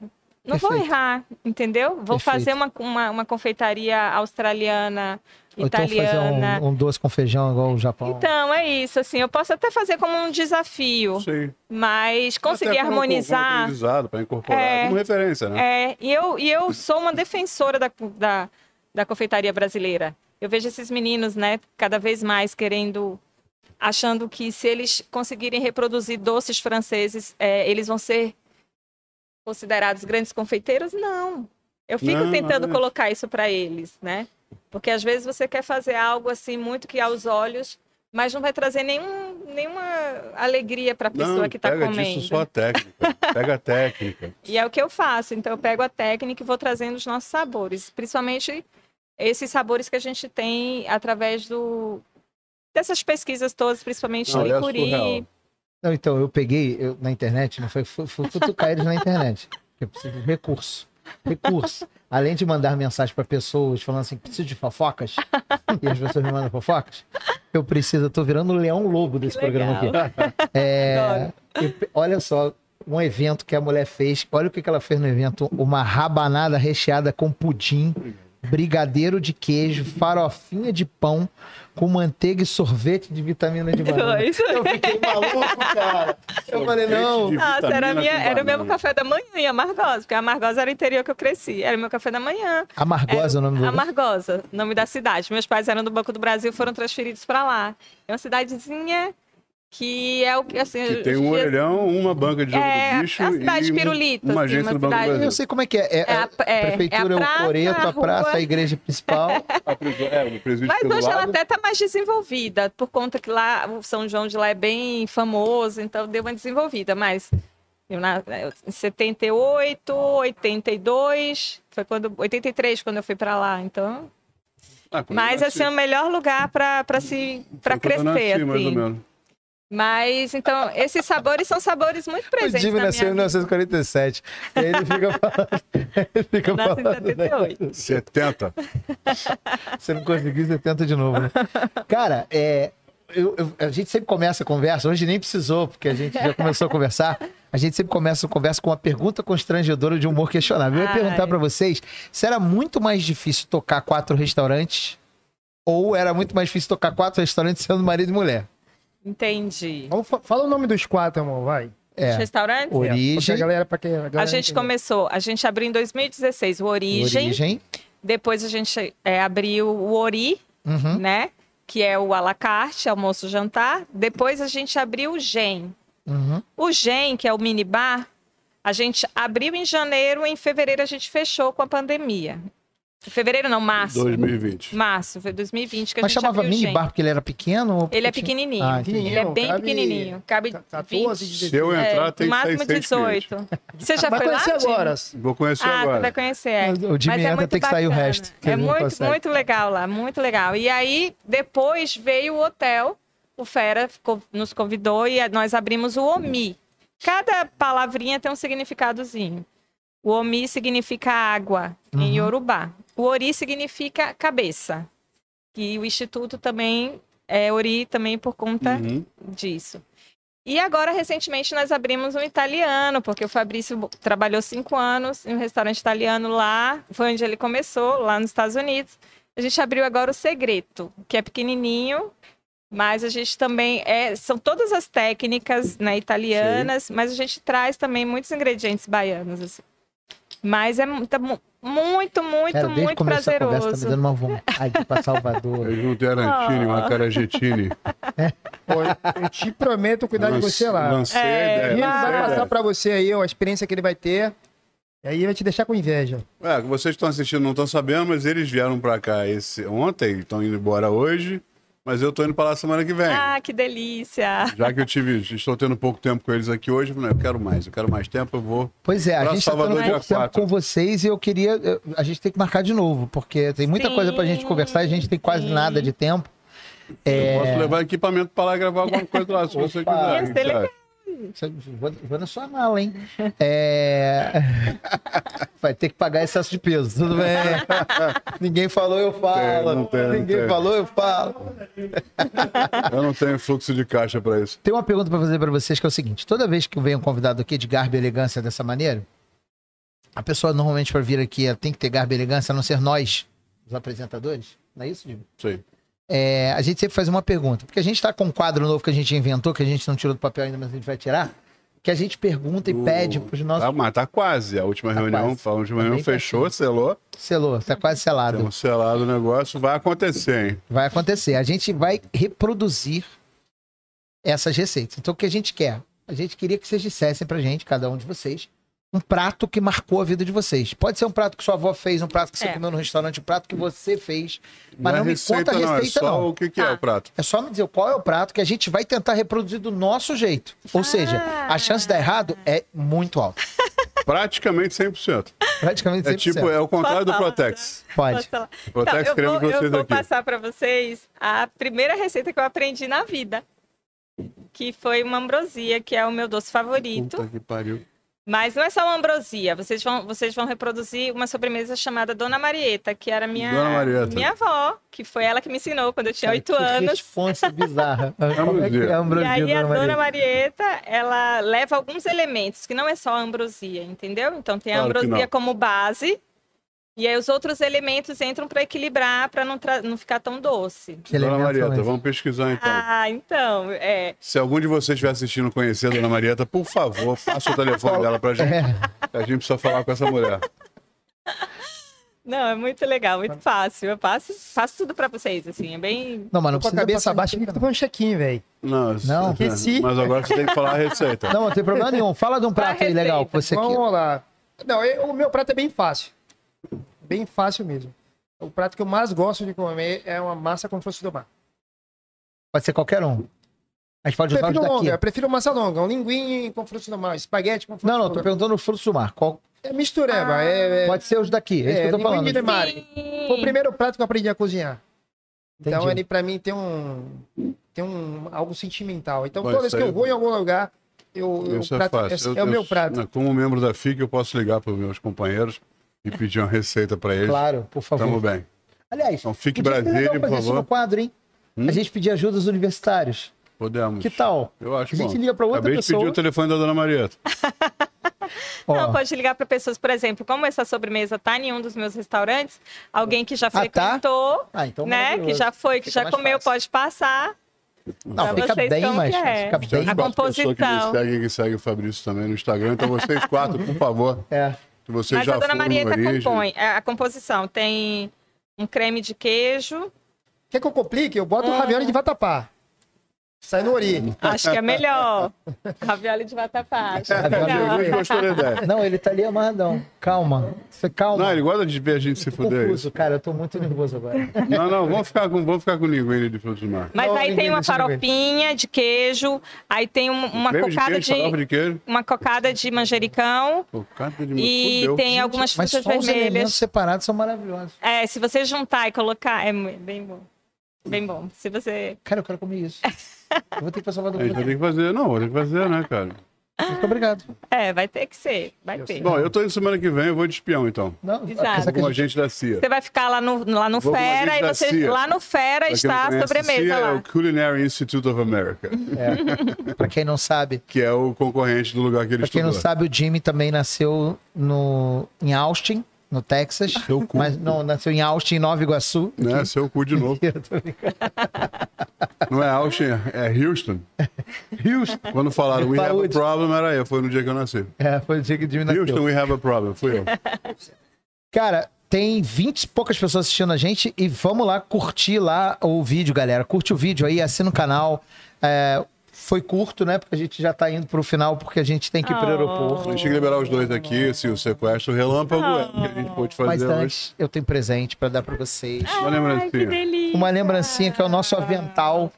Não vou Perfeito. errar, entendeu? Vou Perfeito. fazer uma, uma, uma confeitaria australiana, Ou então fazer italiana. um, um doce com feijão igual o Japão. Então, é isso, assim, eu posso até fazer como um desafio, Sim. mas conseguir harmonizar. para incorporar É. como referência, né? É, e eu, e eu sou uma defensora da, da, da confeitaria brasileira. Eu vejo esses meninos, né, cada vez mais querendo, achando que se eles conseguirem reproduzir doces franceses, é, eles vão ser considerados grandes confeiteiros. Não. Eu fico Não, tentando é. colocar isso para eles, né? Porque às vezes você quer fazer algo assim muito que aos olhos, mas não vai trazer nenhum, nenhuma alegria para a pessoa Não, que está pega comendo. disso só a técnica. Pega a técnica. E é o que eu faço. Então, eu pego a técnica e vou trazendo os nossos sabores. Principalmente esses sabores que a gente tem através do dessas pesquisas todas, principalmente Não, é licuri. surreal. Não, então, eu peguei eu- na internet, não foi, fui, fui futucar eles na internet. Eu preciso de recurso. Recurso. Além de mandar mensagem para pessoas falando assim, preciso de fofocas, e as pessoas me mandam fofocas, eu preciso, eu tô virando o leão lobo desse programa aqui. É, eu olha só, um evento que a mulher fez, olha o que, que ela fez no evento, uma rabanada recheada com pudim, brigadeiro de queijo, farofinha de pão, com manteiga e sorvete de vitamina de banana. Isso. Eu fiquei maluco, cara. Eu falei, não. de Nossa, era, minha, com era o mesmo café da manhã em Amargosa, porque a Amargosa era o interior que eu cresci. Era o meu café da manhã. Amargosa é o nome do? Amargosa, nome da cidade. Meus pais eram do Banco do Brasil e foram transferidos para lá. É uma cidadezinha que é o que assim. Que tem um orelhão, uma banca de jogo É, do bicho a cidade e pirulita, uma assim, agência uma do Banco do Brasil. Eu sei como é que é. É, É a- a, é- prefeitura é, é a o Coreto, praça, a a praça, a igreja principal. A prisão- é, o presídio Mas pelo hoje ela lado. até está mais desenvolvida, por conta que lá o São João de lá é bem famoso, então deu uma desenvolvida. Mas eu, na, eu, em 78, 82, foi quando 83 quando eu fui para lá. Então, Ah, mas assim é o melhor lugar para se eu crescer nasci, mais ou assim. menos. Mas então esses sabores são sabores muito O presentes Jimmy na nasceu em minha vida. 1947. E ele fica falando. Ele fica Eu nasci em falando, né? 78. 70. Você não conseguiu, você tenta de novo, né? Cara, é, eu- eu- a gente sempre começa a conversa, hoje nem precisou, porque a gente já começou a conversar. A gente sempre começa a conversa com uma pergunta constrangedora de humor questionável. Eu ia Ai. perguntar pra vocês se era muito mais difícil tocar quatro restaurantes ou era muito mais difícil tocar quatro restaurantes sendo marido e mulher. Entendi. Fa- fala o nome dos quatro, amor, vai. Os É, restaurantes? Porque a origem, galera, pra quem, a, galera A gente entender. começou, a gente abriu em 2016 o Origem, origem. depois a gente é, abriu o Ori, Uhum. né? Que é o à la carte, almoço jantar. Depois a gente abriu o Gen. Uhum. O Gen, que é o minibar, a gente abriu em janeiro, em fevereiro a gente fechou com a pandemia. Fevereiro não, março. 2020. Março, foi 2020 que a Mas gente chamava mini bar porque ele era pequeno? ou Ele é pequenininho. Ah, entendi. ele é bem cabe- pequenininho. Cabe 14, 20. 16. Se eu É, entrar, tem no máximo 600 clientes. 18. Você já Vai foi lá? conhecer Jimmy? agora. Vou conhecer Ah, você agora. vai conhecer. é. O Jimmy Mas é entra, muito tem que sair o resto, que É muito, consegue. muito legal lá, muito legal. E aí, depois veio o hotel, o Fera ficou- nos convidou e nós abrimos o OMI. Cada palavrinha tem um significadozinho. O OMI significa água em Uhum. Yorubá. O Ori significa cabeça. E o Instituto também é Ori também por conta Uhum. disso. E agora, recentemente, nós abrimos um italiano, porque o Fabrício trabalhou cinco anos em um restaurante italiano lá, foi onde ele começou, lá nos Estados Unidos. A gente abriu agora o Segreto, que é pequenininho, mas a gente também é, são todas as técnicas né, italianas, mas a gente traz também muitos ingredientes baianos. assim. Mas é tá mu- muito, muito, Cara, muito a conversa, tá me prazeroso. dando uma vontade de ir pra Salvador. Eu juntei Arantini, Ah. uma caragetini. Pô, eu te prometo cuidar de você lá. Lancei É, ideia. Ele vai passar pra você aí ó, a experiência que ele vai ter. E aí vai te deixar com inveja. É, que vocês estão assistindo não estão sabendo, mas eles vieram pra cá esse, ontem, estão indo embora hoje, mas eu tô indo pra lá semana que vem. Ah, que delícia! Já que eu tive, estou tendo pouco tempo com eles aqui hoje, né, eu quero mais, eu quero mais tempo, eu vou. Pois é, a gente tá tendo pouco tempo com vocês e eu queria. eu- A gente tem que marcar de novo, porque tem muita Sim, coisa pra gente conversar e a gente tem quase sim. nada de tempo. Eu É, posso levar equipamento pra lá e gravar alguma coisa lá, se você quiser. Ia ser legal. Vou, vou na sua mala, hein? É... Vai ter que pagar excesso de peso, tudo bem. Ninguém falou, eu falo. não tem, não Ninguém tem. falou, eu falo. Eu não tenho fluxo de caixa pra isso. Tem uma pergunta pra fazer pra vocês que é o seguinte: toda vez que vem um convidado aqui de garbo e elegância dessa maneira, a pessoa normalmente para vir aqui tem que ter garbo e elegância, a não ser nós, os apresentadores. Não é isso, Diego? Sei. É, a gente sempre faz uma pergunta, porque a gente tá com um quadro novo que a gente inventou, que a gente não tirou do papel ainda, mas a gente vai tirar, que a gente pergunta e O- pede pros nossos. Tá, mas tá quase. A última Tá reunião, quase. a última Tá reunião fechou, selou. Selou, tá quase selado. Temos selado o negócio, vai acontecer, hein? Vai acontecer. A gente vai reproduzir essas receitas. Então, o que a gente quer? A gente queria que vocês dissessem pra gente, cada um de vocês, um prato que marcou a vida de vocês. Pode ser um prato que sua avó fez, um prato que você É. comeu no restaurante, um prato que você fez. Mas Não não, é me conta a não, é receita, só não. o que, que é Tá. o prato. É só me dizer qual é o prato que a gente vai tentar reproduzir do nosso jeito. Ou seja, a chance de dar errado é muito alta. Praticamente 100%. Praticamente 100%. É tipo, é o contrário do Posso falar? Protex. Pode. Protex Então, eu queremos vou, vocês eu vou aqui. passar para vocês a primeira receita que eu aprendi na vida. Que foi uma ambrosia, que é o meu doce favorito. Puta que pariu. Mas não é só uma ambrosia. Vocês vão, vocês vão reproduzir uma sobremesa chamada Dona Marieta, que era minha, Dona Marieta. minha avó, que foi ela que me ensinou quando eu tinha oito que anos. responsa bizarra. É que é a E ambrosia, aí a Dona Dona Maria? Marieta, ela leva alguns elementos, que não é só a ambrosia, entendeu? Então tem a Claro ambrosia como base, e aí os outros elementos entram para equilibrar, para não, tra- não ficar tão doce. Que Dona Marieta, vamos pesquisar então. Ah, então, é. Se algum de vocês estiver assistindo conhecer a Dona Marieta, por favor, passa o telefone dela pra gente. É. A gente precisa falar com essa mulher. Não, é muito legal, muito fácil. Eu passo, faço tudo para vocês, assim, é bem. Não, mas não precisa cabeça baixa que tô falando check-in, velho. Não, Não. Esqueci. mas agora você tem que falar a receita. Não, não tem problema nenhum. Fala de um prato aí legal que você quer. Vamos lá. Não, eu- o meu prato é bem fácil. Bem fácil mesmo. O prato que eu mais gosto de comer é uma massa com frutos do mar. Pode ser qualquer um. A gente pode usar os Prefiro longa, eu prefiro massa longa. Um linguine com frutos do mar, espaguete com frutos Não, não, do tô mar. perguntando os frutos do mar. Qual... É mistureba. Ah. é, é, Pode ser os daqui. É isso que eu tô falando. de mare. Foi o primeiro prato que eu aprendi a cozinhar. Então Entendi. ele pra mim tem um tem um algo sentimental. Então toda vez que eu vou em algum lugar, eu, eu é prato, fácil. esse Eu- é o eu- meu prato. né, Como membro da FIC, eu posso ligar para os meus companheiros e pedir uma receita para eles. Claro, por favor. Tamo bem. Aliás, Então fique Brasília, por isso favor. no quadro, hein? Hum? A gente pedir ajuda dos universitários. Podemos. Que tal? Eu acho A gente bom. liga pra outra Acabei de pessoa. pedir o telefone da Dona Marieta. Não, pode ligar para pessoas, por exemplo, como essa sobremesa tá em um dos meus restaurantes, alguém que já tá? frequentou, Ah, então né, que já foi, que Fica já comeu, fácil. pode passar. Não, fica vocês bem mais que é. Fica Tem bem A pessoas que me composição. seguem, que seguem o Fabrício também no Instagram. Então vocês quatro, por favor, É. que vocês Mas já a Dona Marieta compõe. é, A composição tem um creme de queijo, Quer que eu complique? Eu boto o ravioli de vatapá. Sai no ori. acho que é melhor. Ravioli de vatapá. é Ravioli de melhor. Ele gostou da ideia. Não, ele tá ali amarradão. Calma. Você calma. Não, ele gosta de ver a gente se Tô fuder. confuso, cara. Eu tô muito nervoso agora. Não, não, vamos ficar com, vamos ficar com linguine de frutos do mar. Mas Não, aí tem uma faropinha de queijo, aí tem um- uma Creme de cocada queijo, de, de queijo. uma cocada de manjericão Cocada de e fudeu. tem algumas Mas frutas só os elementos vermelhas. separados são maravilhosos. É, se você juntar e colocar, é bem bom. Bem bom. Se você. Cara, eu quero comer isso. Eu vou ter que passar A gente vai ter que fazer, não, vou ter que fazer, né, cara? Muito obrigado. É, vai ter que ser. Vai ter. Bom, eu tô indo semana que vem, eu vou de espião, então. Não, Exato. Com a gente- da CIA. Você vai ficar lá no, lá no Vou com a Fera e da você. CIA. Lá no Fera Pra quem está não a conhece, sobremesa CIA lá. É o Culinary Institute of America, É. Pra quem não sabe, que é o concorrente do lugar que ele pra quem não estudou. sabe, o Jimmy também nasceu no, em Austin, no Texas. Mas não, nasceu em Austin, em Nova Iguaçu. Né? Seu cu de novo. Não é Austin, é Houston. Houston. Quando falaram We have a problem, era eu. Foi no dia que eu nasci. É, foi o dia que o Jimmy nasceu. Houston, we have a problem. Fui eu. Cara, tem 20 e poucas pessoas assistindo a gente e vamos lá curtir lá o vídeo, galera. Curte o vídeo aí, assina o canal. É, foi curto, né? Porque a gente já tá indo pro final porque a gente tem que ir pro Oh. aeroporto. A gente tem que liberar os dois aqui, se o sequestro relâmpago é o que a gente Mas fazer hoje. antes, eu tenho presente pra dar pra vocês. Uma Ai, lembrancinha. Uma lembrancinha que é o nosso avental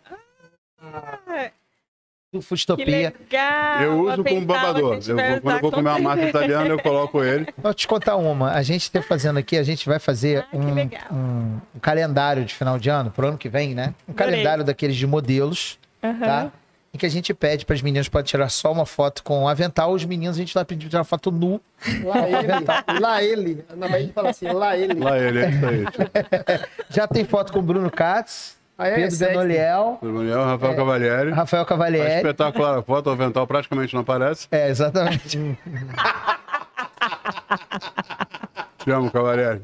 do Que Futopia. legal. Eu uso como babador. Eu vou- quando eu vou com comer uma massa italiana, eu coloco ele. Vou te contar uma. A gente tá fazendo aqui, a gente vai fazer Ah, um, um- um calendário de final de ano, pro ano que vem, né? Um Adorei. calendário daqueles de modelos, Aham. tá? Em que a gente pede para as meninas para tirar só uma foto com o avental, os meninos a gente vai pedir tirar uma foto nu. Lá ele. Lá ele. Na Bahia a gente fala assim, lá ele. Lá ele, é isso aí. Já tem foto com o Bruno Katz, Ah, é? Pedro Sexy. Benoliel, Daniel Rafael Cavalieri. Rafael Tá Cavalieri. espetacular a foto, o avental praticamente não aparece. É, exatamente. Te amo, Cavalieri.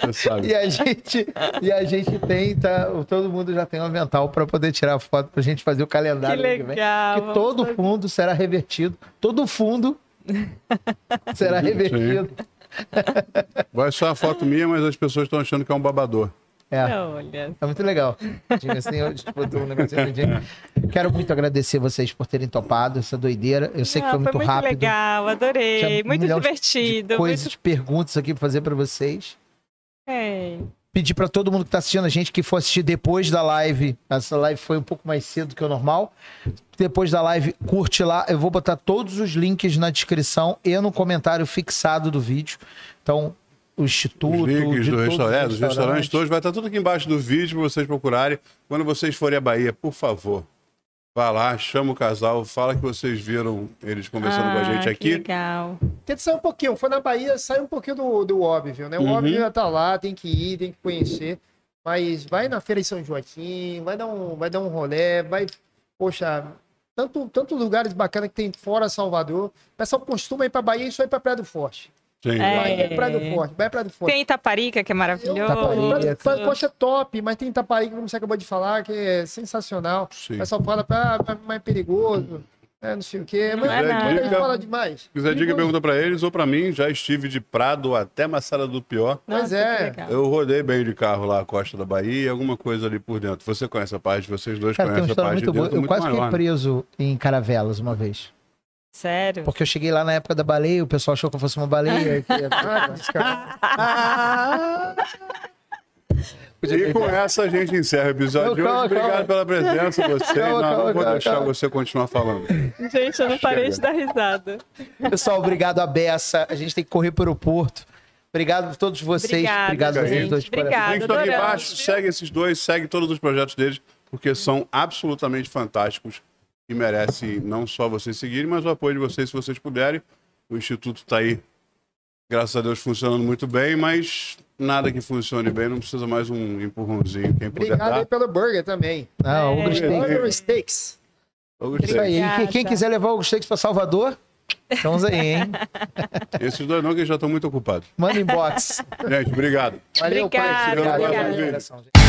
Você sabe. E a gente, e a gente tem, tá, todo mundo já tem um avental para poder tirar foto pra gente fazer o Que calendário. vem. legal. Que vamos todo fazer. fundo será revertido. Todo fundo será revertido. Vai só a foto minha, mas as pessoas estão achando que é um babador. É. Olha. É muito legal. Assim, eu disputo um negocinho de- Quero muito agradecer vocês por terem topado essa doideira. Eu sei que Ah, foi muito rápido. legal, adorei. Tinha muito divertido. De coisas, muito... perguntas aqui pra fazer pra vocês. É. pedir para todo mundo que está assistindo a gente que for assistir depois da live. Essa live foi um pouco mais cedo que o normal. Depois da live, curte lá. Eu vou botar todos os links na descrição e no comentário fixado do vídeo. Então, o instituto. Os links de do os restaurante, dos restaurantes todos, vai estar tudo aqui embaixo do vídeo para vocês procurarem. Quando vocês forem à Bahia, por favor, vá lá, chama o casal, fala que vocês viram eles conversando com a gente Ah, que aqui. Legal. Tenta sair um pouquinho. Foi na Bahia, sai um pouquinho do, do óbvio, né? O Uhum. óbvio já tá lá, tem que ir, tem que conhecer. Mas vai na Feira de São Joaquim, vai dar um, vai dar um rolê, vai. Poxa, tanto, tanto lugares bacanas que tem fora Salvador. O pessoal costuma ir pra Bahia e só ir pra Praia do Forte. Sim. É. Vai é Praia do Forte, vai Praia do Forte. Tem Itaparica, que é maravilhoso. Itaparica. Praia do Forte é top, mas tem Itaparica, como você acabou de falar, que é sensacional. Sim. O pessoal fala, ah, mas- mas é perigoso, é, não sei o quê. Mas é mas fala demais. Se quiser dica, pergunta para eles ou para mim. Já estive de Prado até Massara do Pior. Nossa, é. Eu rodei bem de carro lá, a costa da Bahia, alguma coisa ali por dentro. Você conhece a parte, vocês dois Cara, conhecem a parte de muito boa. dentro, Eu muito quase maior, fiquei né? preso em Caravelas uma vez. Sério? Porque eu cheguei lá na época da baleia, o pessoal achou que eu fosse uma baleia. Ah. E com essa a gente encerra o episódio de hoje. Obrigado calma. pela presença. Você, Calma, não, calma, não vou calma, deixar calma. você continuar falando. Gente, eu não parei de dar risada. Pessoal, obrigado a Beça. A gente tem que correr para o aeroporto. Obrigado a todos vocês. Obrigada, obrigado a vocês gente. dois. por- Obrigada. Link aqui embaixo, segue esses dois, segue todos os projetos deles, porque são absolutamente fantásticos e merecem não só vocês seguirem, mas o apoio de vocês se vocês puderem. O Instituto está aí, graças a Deus, funcionando muito bem, mas nada que funcione bem não precisa mais um empurrãozinho. Quem puder Obrigado aí pelo burger também. O É. Steaks. Aí. E quem, quem quiser levar o Steaks para Salvador, estamos aí, hein? Esses dois não, que já estão muito ocupados. Manda inbox. Gente, obrigado. Valeu, pai. Obrigado. obrigada. Obrigado.